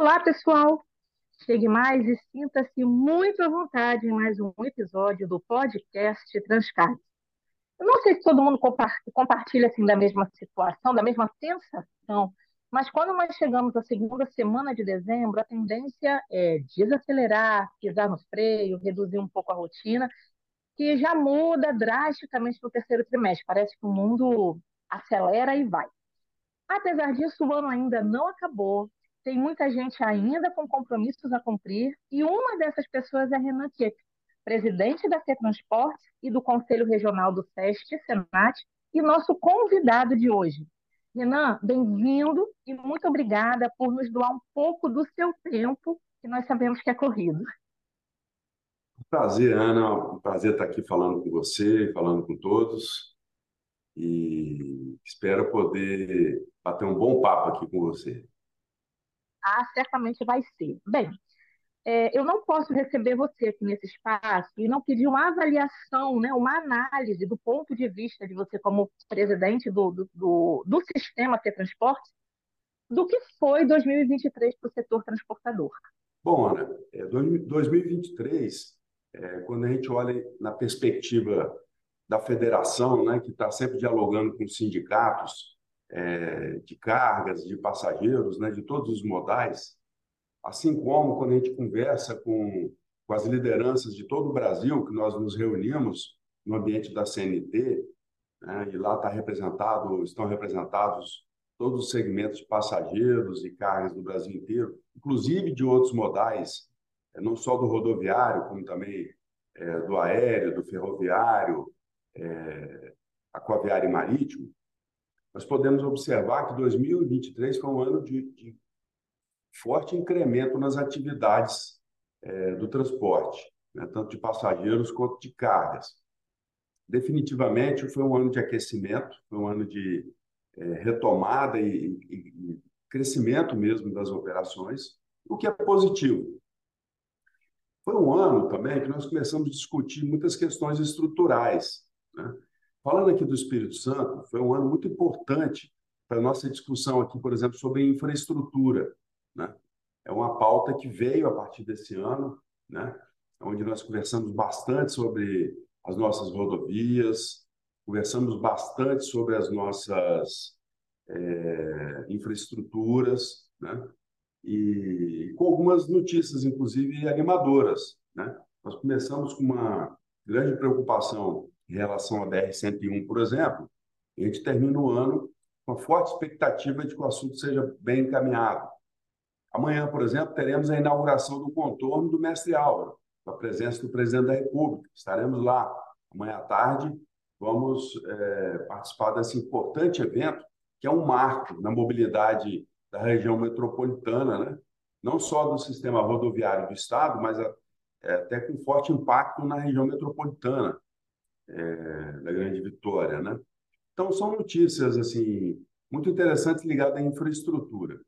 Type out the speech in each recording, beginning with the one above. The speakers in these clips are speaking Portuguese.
Olá, pessoal! Chegue mais e sinta-se muito à vontade em mais um episódio do podcast Transcard. Eu não sei se todo mundo compartilha assim da mesma situação, da mesma sensação, mas quando nós chegamos à segunda semana de dezembro, a tendência é desacelerar, pisar no freio, reduzir um pouco a rotina, que já muda drasticamente no terceiro trimestre. Parece que o mundo acelera e vai. Apesar disso, o ano ainda não acabou tem muita gente ainda com compromissos a cumprir, e uma dessas pessoas é Renan Tieck, presidente da Transporte e do Conselho Regional do SEST, Senat, e nosso convidado de hoje. Renan, bem-vindo e muito obrigada por nos doar um pouco do seu tempo, que nós sabemos que é corrido. Prazer, Ana. Um prazer estar aqui falando com você, falando com todos. E espero poder bater um bom papo aqui com você. Ah, certamente vai ser. Bem, é, eu não posso receber você aqui nesse espaço e não pedir uma avaliação, né, uma análise do ponto de vista de você como presidente do, do, do, do sistema T Transporte, do que foi 2023 para o setor transportador. Bom, Ana, é, 2023, é, quando a gente olha na perspectiva da federação, né, que está sempre dialogando com os sindicatos, é, de cargas, de passageiros, né, de todos os modais, assim como quando a gente conversa com, com as lideranças de todo o Brasil, que nós nos reunimos no ambiente da CNT, né, e lá está representado, estão representados todos os segmentos de passageiros e cargas do Brasil inteiro, inclusive de outros modais, é, não só do rodoviário, como também é, do aéreo, do ferroviário, é, aquaviário e marítimo nós podemos observar que 2023 foi um ano de, de forte incremento nas atividades é, do transporte, né, tanto de passageiros quanto de cargas. Definitivamente foi um ano de aquecimento, foi um ano de é, retomada e, e, e crescimento mesmo das operações, o que é positivo. Foi um ano também que nós começamos a discutir muitas questões estruturais. Né? Falando aqui do Espírito Santo, foi um ano muito importante para a nossa discussão aqui, por exemplo, sobre infraestrutura. Né? É uma pauta que veio a partir desse ano, né? onde nós conversamos bastante sobre as nossas rodovias, conversamos bastante sobre as nossas é, infraestruturas, né? e com algumas notícias, inclusive, animadoras. Né? Nós começamos com uma grande preocupação em relação à BR-101, por exemplo, a gente termina o ano com a forte expectativa de que o assunto seja bem encaminhado. Amanhã, por exemplo, teremos a inauguração do contorno do Mestre Álvaro, com a presença do presidente da República. Estaremos lá amanhã à tarde. Vamos é, participar desse importante evento, que é um marco na mobilidade da região metropolitana, né? não só do sistema rodoviário do Estado, mas é, até com forte impacto na região metropolitana é, da Grande Vitória, né? Então são notícias assim muito interessantes ligadas à infraestrutura.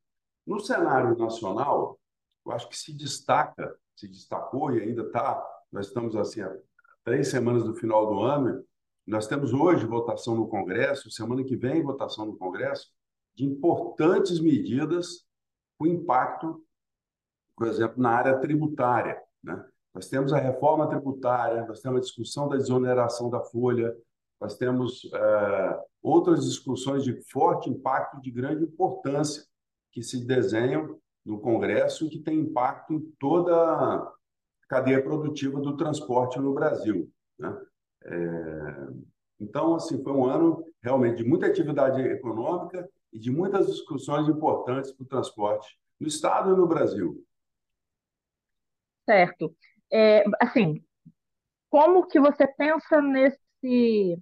No cenário nacional, eu acho que se destaca, se destacou e ainda está. Nós estamos assim há três semanas do final do ano. Nós temos hoje votação no Congresso, semana que vem votação no Congresso de importantes medidas com impacto, por exemplo, na área tributária, né? Nós temos a reforma tributária, nós temos a discussão da desoneração da folha, nós temos é, outras discussões de forte impacto, de grande importância, que se desenham no Congresso e que tem impacto em toda a cadeia produtiva do transporte no Brasil. Né? É, então, assim, foi um ano realmente de muita atividade econômica e de muitas discussões importantes para o transporte no Estado e no Brasil. Certo é, assim, como que você pensa nesse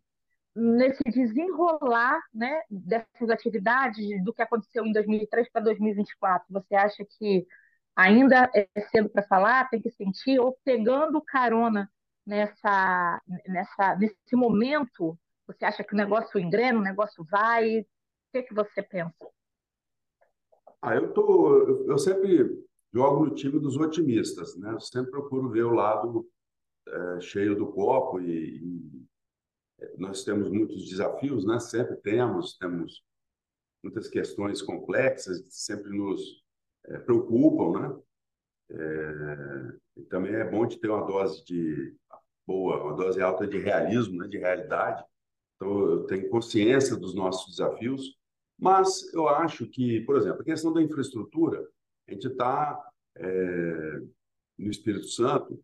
nesse desenrolar né, dessas atividades do que aconteceu em 2003 para 2024? Você acha que ainda é cedo para falar, tem que sentir, ou pegando carona nessa, nessa, nesse momento, você acha que o negócio engrena, o negócio vai? O que, que você pensa? Ah, eu, tô, eu sempre jogo no time dos otimistas, né? Sempre procuro ver o lado é, cheio do copo e, e, é, nós temos muitos desafios, né? Sempre temos, temos muitas questões complexas, sempre nos é, preocupam, né? É, também é bom de ter uma dose de boa, uma dose alta de realismo, né, de realidade. Então, eu tenho consciência dos nossos desafios, mas eu acho que, por exemplo, a questão da infraestrutura, a gente está é, no Espírito Santo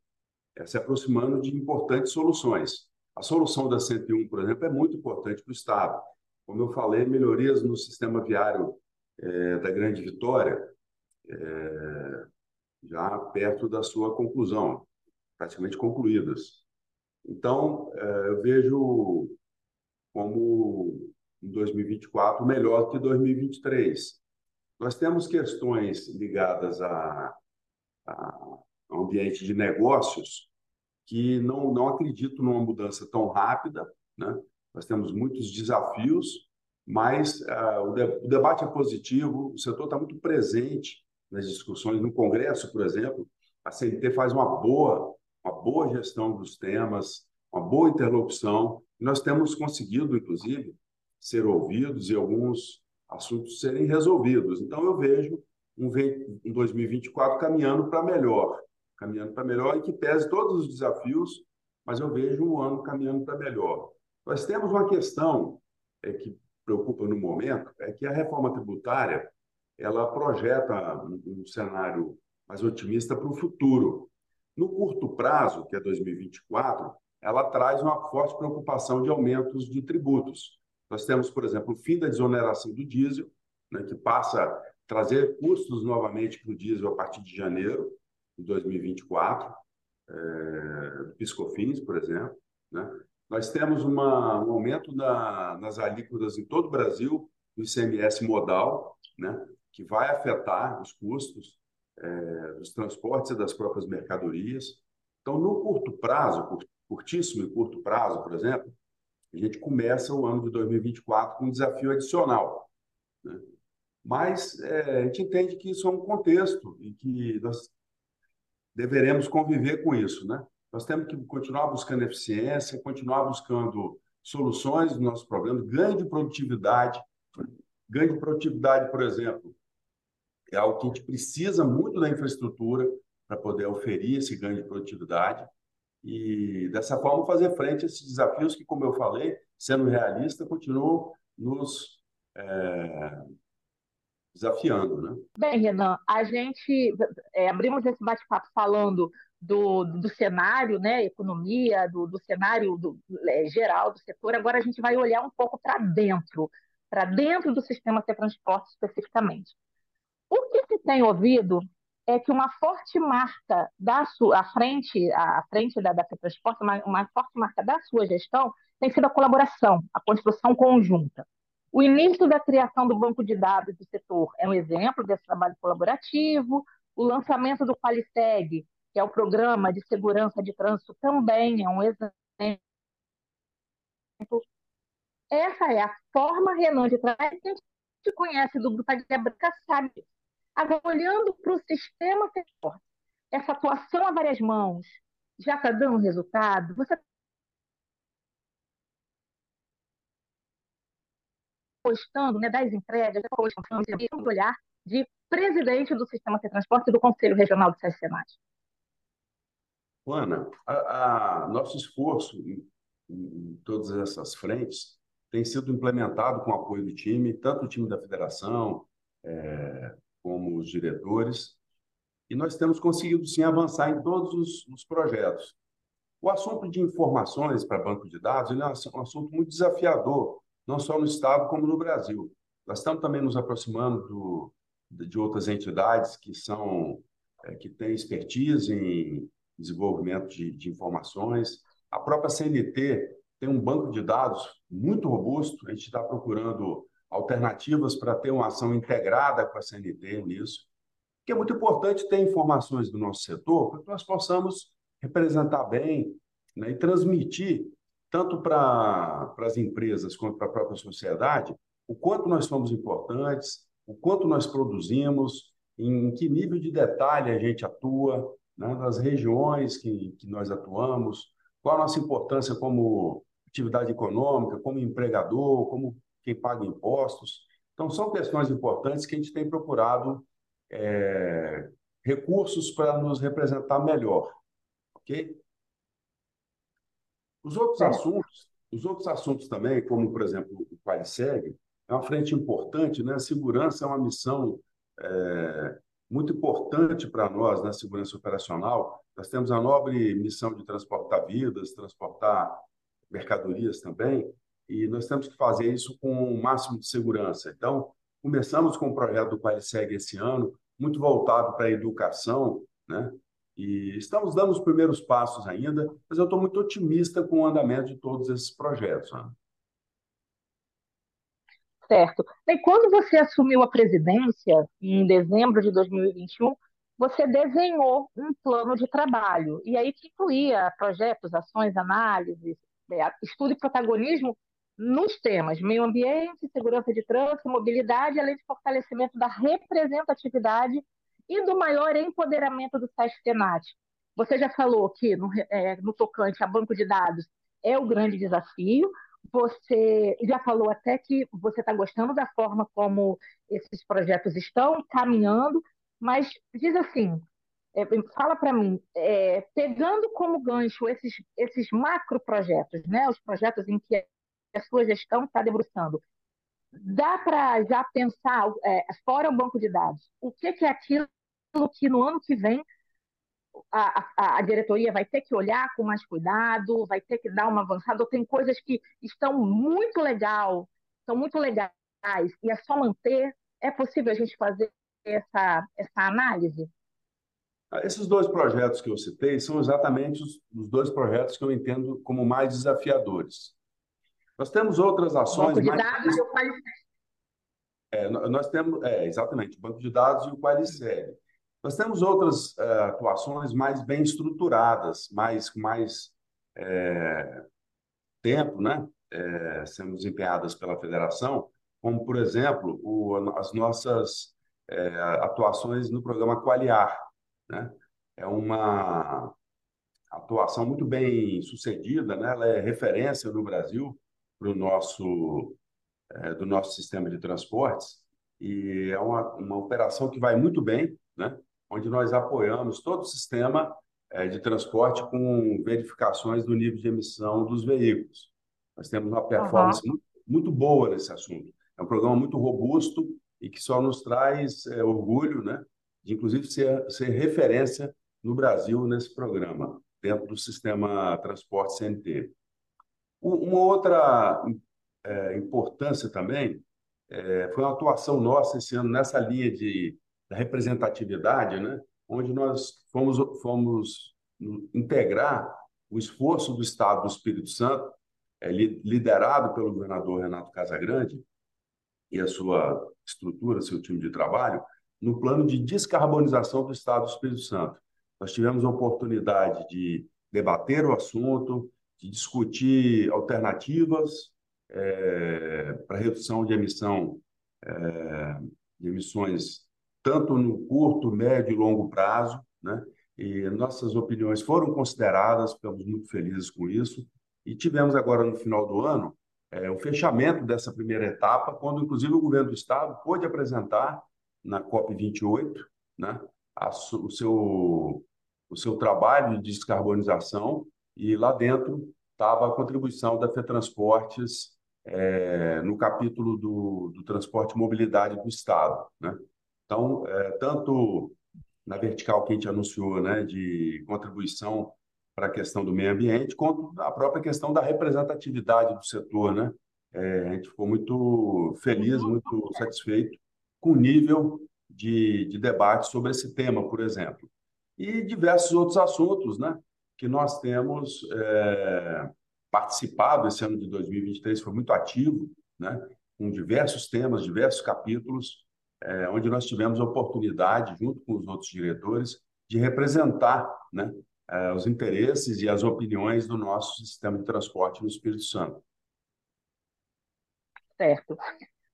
é, se aproximando de importantes soluções. A solução da 101, por exemplo, é muito importante para o Estado. Como eu falei, melhorias no sistema viário é, da Grande Vitória, é, já perto da sua conclusão, praticamente concluídas. Então, é, eu vejo como em 2024 melhor que 2023. Nós temos questões ligadas a, a ambiente de negócios que não, não acredito numa mudança tão rápida. Né? Nós temos muitos desafios, mas uh, o, de, o, debate é positivo, o setor está muito presente nas discussões. No Congresso, por exemplo, a CNT faz uma boa, uma boa gestão dos temas, uma boa interlocução. Nós temos conseguido, inclusive, ser ouvidos e alguns assuntos serem resolvidos. Então, eu vejo um, um 2024 caminhando para melhor, caminhando para melhor e que pese todos os desafios, mas eu vejo um ano caminhando para melhor. Nós temos uma questão é, que preocupa no momento, é que a reforma tributária ela projeta um, um cenário mais otimista para o futuro. No curto prazo, que é 2024, ela traz uma forte preocupação de aumentos de tributos. Nós temos, por exemplo, o fim da desoneração do diesel, né, que passa a trazer custos novamente para o diesel a partir de janeiro de 2024, é, do Piscofins, por exemplo. Né? Nós temos uma, um aumento na, nas alíquotas em todo o Brasil do ICMS modal, né? que vai afetar os custos é, dos transportes e das próprias mercadorias. Então, no curto prazo, curtíssimo e curto prazo, por exemplo, a gente começa o ano de 2024 com um desafio adicional. Né? Mas é, a gente entende que isso é um contexto e que nós deveremos conviver com isso. Né? Nós temos que continuar buscando eficiência, continuar buscando soluções dos nossos problemas, ganho de produtividade. Ganho de produtividade, por exemplo, é algo que a gente precisa muito da infraestrutura para poder oferir esse ganho de produtividade e, dessa forma, fazer frente a esses desafios que, como eu falei, sendo realista, continuam nos é, desafiando. Né? Bem, Renan, a gente é, abrimos esse bate-papo falando do, do cenário, né, economia, do, do cenário do, é, geral do setor. Agora a gente vai olhar um pouco para dentro, para dentro do sistema de transporte especificamente. O que se tem ouvido é que uma forte marca da sua, frente, à frente da, da Transporte, uma, uma forte marca da sua gestão tem sido a colaboração, a construção conjunta. O início da criação do banco de dados do setor é um exemplo desse trabalho colaborativo. O lançamento do Qualiseg, que é o programa de segurança de trânsito, também é um exemplo. Essa é a forma, Renan, de trabalhar que a gente conhece do Grupo Branca, sabe Agora, olhando para o sistema transporte, essa atuação a várias mãos já está dando resultado? Você postando né, das entregas, postando um olhar de presidente do Sistema de Transporte do Conselho Regional do SESC Ana, a, a, nosso esforço em, em, todas essas frentes tem sido implementado com o apoio do time, tanto o time da federação, é, como os diretores, e nós temos conseguido sim avançar em todos os, os projetos. O assunto de informações para banco de dados é um assunto muito desafiador, não só no Estado como no Brasil. Nós estamos também nos aproximando do, de outras entidades que são é, que têm expertise em desenvolvimento de, de informações. A própria CNT tem um banco de dados muito robusto. A gente está procurando alternativas para ter uma ação integrada com a CNT nisso, que é muito importante ter informações do nosso setor para que nós possamos representar bem né, e transmitir, tanto para as empresas quanto para a própria sociedade, o quanto nós somos importantes, o quanto nós produzimos, em que nível de detalhe a gente atua, né, nas regiões que, que nós atuamos, qual a nossa importância como atividade econômica, como empregador, como quem paga impostos. Então, são questões importantes que a gente tem procurado é, recursos para nos representar melhor, ok? Os outros assuntos, os outros assuntos também, como por exemplo o Qualiseg, é uma frente importante, né? A segurança é uma missão é, muito importante para nós na segurança operacional. Nós temos a nobre missão de transportar vidas, transportar mercadorias também, e nós temos que fazer isso com o máximo de segurança. Então, começamos com o projeto do Qualiseg esse ano, muito voltado para a educação, né? E estamos dando os primeiros passos ainda, mas eu estou muito otimista com o andamento de todos esses projetos. Né? Certo. E quando você assumiu a presidência, em dezembro de 2021, você desenhou um plano de trabalho, e aí que incluía projetos, ações, análises, é, estudo e protagonismo nos temas meio ambiente, segurança de trânsito, mobilidade, além de fortalecimento da representatividade e do maior empoderamento do SESC-TENAT. Você já falou que no, é, no tocante a banco de dados é o grande desafio, você já falou até que você está gostando da forma como esses projetos estão caminhando, mas diz assim, é, fala para mim, é, pegando como gancho esses, esses macro projetos, né, os projetos em que a sua gestão está debruçando, dá para já pensar, é, fora o banco de dados, o que, que é aquilo que no ano que vem a, a, a, diretoria vai ter que olhar com mais cuidado, vai ter que dar uma avançada, ou tem coisas que estão muito legal, estão muito legais, e é só manter. É possível a gente fazer essa, essa análise? Ah, esses dois projetos que eu citei são exatamente os, os dois projetos que eu entendo como mais desafiadores. Nós temos outras ações. Banco de dados mais... e o Qualicere. É, nós temos, é, exatamente, o banco de dados e o Qualicere. Nós temos outras uh, atuações mais bem estruturadas, mais com mais é, tempo, né, é, sendo desempenhadas pela federação, como, por exemplo, o, as nossas é, atuações no programa Qualiar. Né? É uma atuação muito bem sucedida, né? ela é referência no Brasil para o nosso, é, do nosso sistema de transportes, e é uma, uma operação que vai muito bem, né? onde nós apoiamos todo o sistema é, de transporte com verificações do nível de emissão dos veículos. Nós temos uma performance uhum. muito, muito, boa nesse assunto. É um programa muito robusto e que só nos traz é, orgulho, né, de inclusive ser, ser referência no Brasil nesse programa, dentro do sistema transporte CNT. Uma outra é, importância também é, foi uma atuação nossa esse ano nessa linha de da representatividade, né? onde nós fomos, fomos integrar o esforço do Estado do Espírito Santo, é, liderado pelo governador Renato Casagrande e a sua estrutura, seu time de trabalho, no plano de descarbonização do Estado do Espírito Santo. Nós tivemos a oportunidade de debater o assunto, de discutir alternativas é, para redução de emissão é, de emissões tanto no curto, médio e longo prazo, né? E nossas opiniões foram consideradas, ficamos muito felizes com isso. E tivemos agora no final do ano é, o fechamento dessa primeira etapa, quando inclusive o governo do estado pôde apresentar na COP 28, né, a, o seu o seu trabalho de descarbonização e lá dentro estava a contribuição da FETransportes é, no capítulo do, do transporte e mobilidade do estado, né? Então, é, tanto na vertical que a gente anunciou, né, de contribuição para a questão do meio ambiente, quanto a própria questão da representatividade do setor, né? É, a gente ficou muito feliz, muito satisfeito com o nível de, de debate sobre esse tema, por exemplo. E diversos outros assuntos, né? Que nós temos é, participado esse ano de 2023, foi muito ativo, né? Com diversos temas, diversos capítulos, é, onde nós tivemos a oportunidade, junto com os outros diretores, de representar né, é, os interesses e as opiniões do nosso sistema de transporte no Espírito Santo. Certo.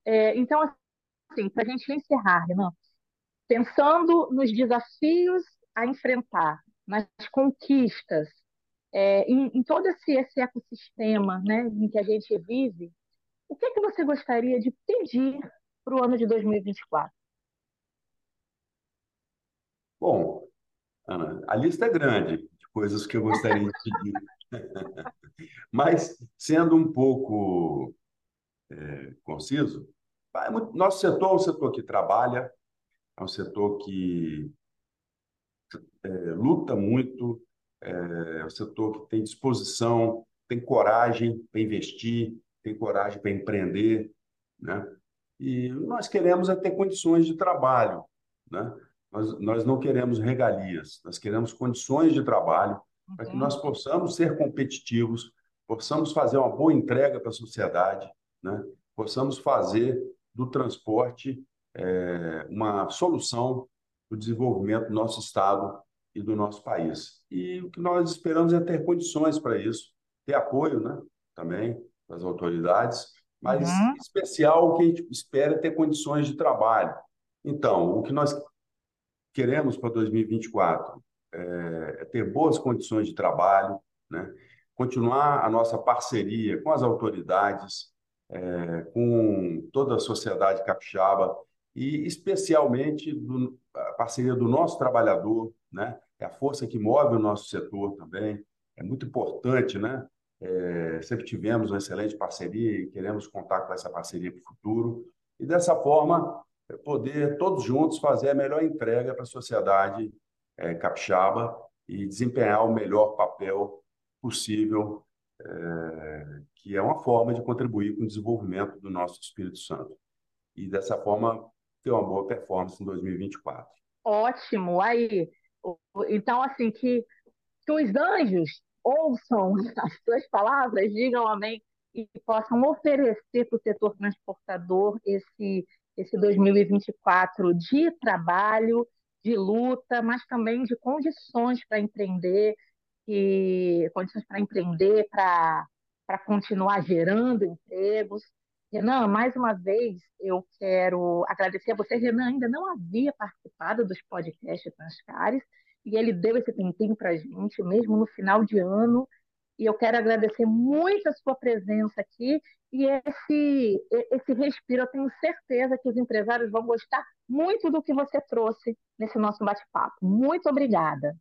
É, então, assim, para a gente encerrar, Renan, pensando nos desafios a enfrentar, nas conquistas, é, em, em, todo esse, esse ecossistema né, em que a gente vive, o que, é que você gostaria de pedir para o ano de 2024? Bom, Ana, a lista é grande de coisas que eu gostaria de pedir. Mas, sendo um pouco é, conciso, nosso setor é um setor que trabalha, é um setor que é, luta muito, é um setor que tem disposição, tem coragem para investir, tem coragem para empreender, né? E nós queremos é ter condições de trabalho, né? Nós, nós não queremos regalias, nós queremos condições de trabalho para que nós possamos ser competitivos, possamos fazer uma boa entrega para a sociedade, né? possamos fazer do transporte é, uma solução o desenvolvimento do nosso Estado e do nosso país. E o que nós esperamos é ter condições para isso, ter apoio né, também das autoridades, mas uhum. em especial o que a gente espera é ter condições de trabalho. Então, o que nós queremos para 2024 é, é ter boas condições de trabalho, né? continuar a nossa parceria com as autoridades, é, com toda a sociedade capixaba e especialmente do, a parceria do nosso trabalhador, né? É a força que move o nosso setor também. É muito importante, né? É, sempre tivemos uma excelente parceria e queremos contar com essa parceria para o futuro. E dessa forma, poder todos juntos fazer a melhor entrega para a sociedade é, capixaba e desempenhar o melhor papel possível, é, que é uma forma de contribuir com o desenvolvimento do nosso Espírito Santo. E dessa forma, ter uma boa performance em 2024. Ótimo! Aí, então, assim, que, que os anjos ouçam as suas palavras, digam amém, e possam oferecer para o setor transportador esse, esse 2024 de trabalho, de luta, mas também de condições para empreender, e condições para empreender, para continuar gerando empregos. Renan, mais uma vez, eu quero agradecer a você. Renan ainda não havia participado dos podcasts Transcares, e ele deu esse tempinho para a gente, mesmo no final de ano. E eu quero agradecer muito a sua presença aqui e esse, esse respiro. Eu tenho certeza que os empresários vão gostar muito do que você trouxe nesse nosso bate-papo. Muito obrigada.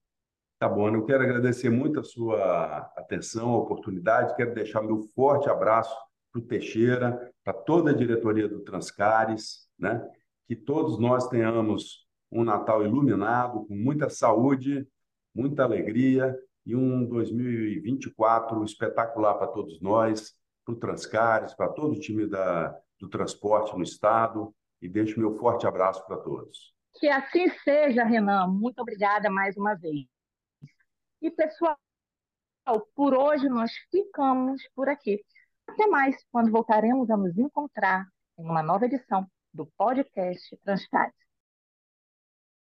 Tá bom, eu quero agradecer muito a sua atenção, a oportunidade. Quero deixar meu forte abraço para o Teixeira, para toda a diretoria do Transcares, né? Que todos nós tenhamos um Natal iluminado, com muita saúde, muita alegria e um 2024 espetacular para todos nós, para o Transcares, para todo o time da, do transporte no Estado. E deixo meu forte abraço para todos. Que assim seja, Renan. Muito obrigada mais uma vez. E, pessoal, por hoje nós ficamos por aqui. Até mais, quando voltaremos a nos encontrar em uma nova edição do podcast Transcares.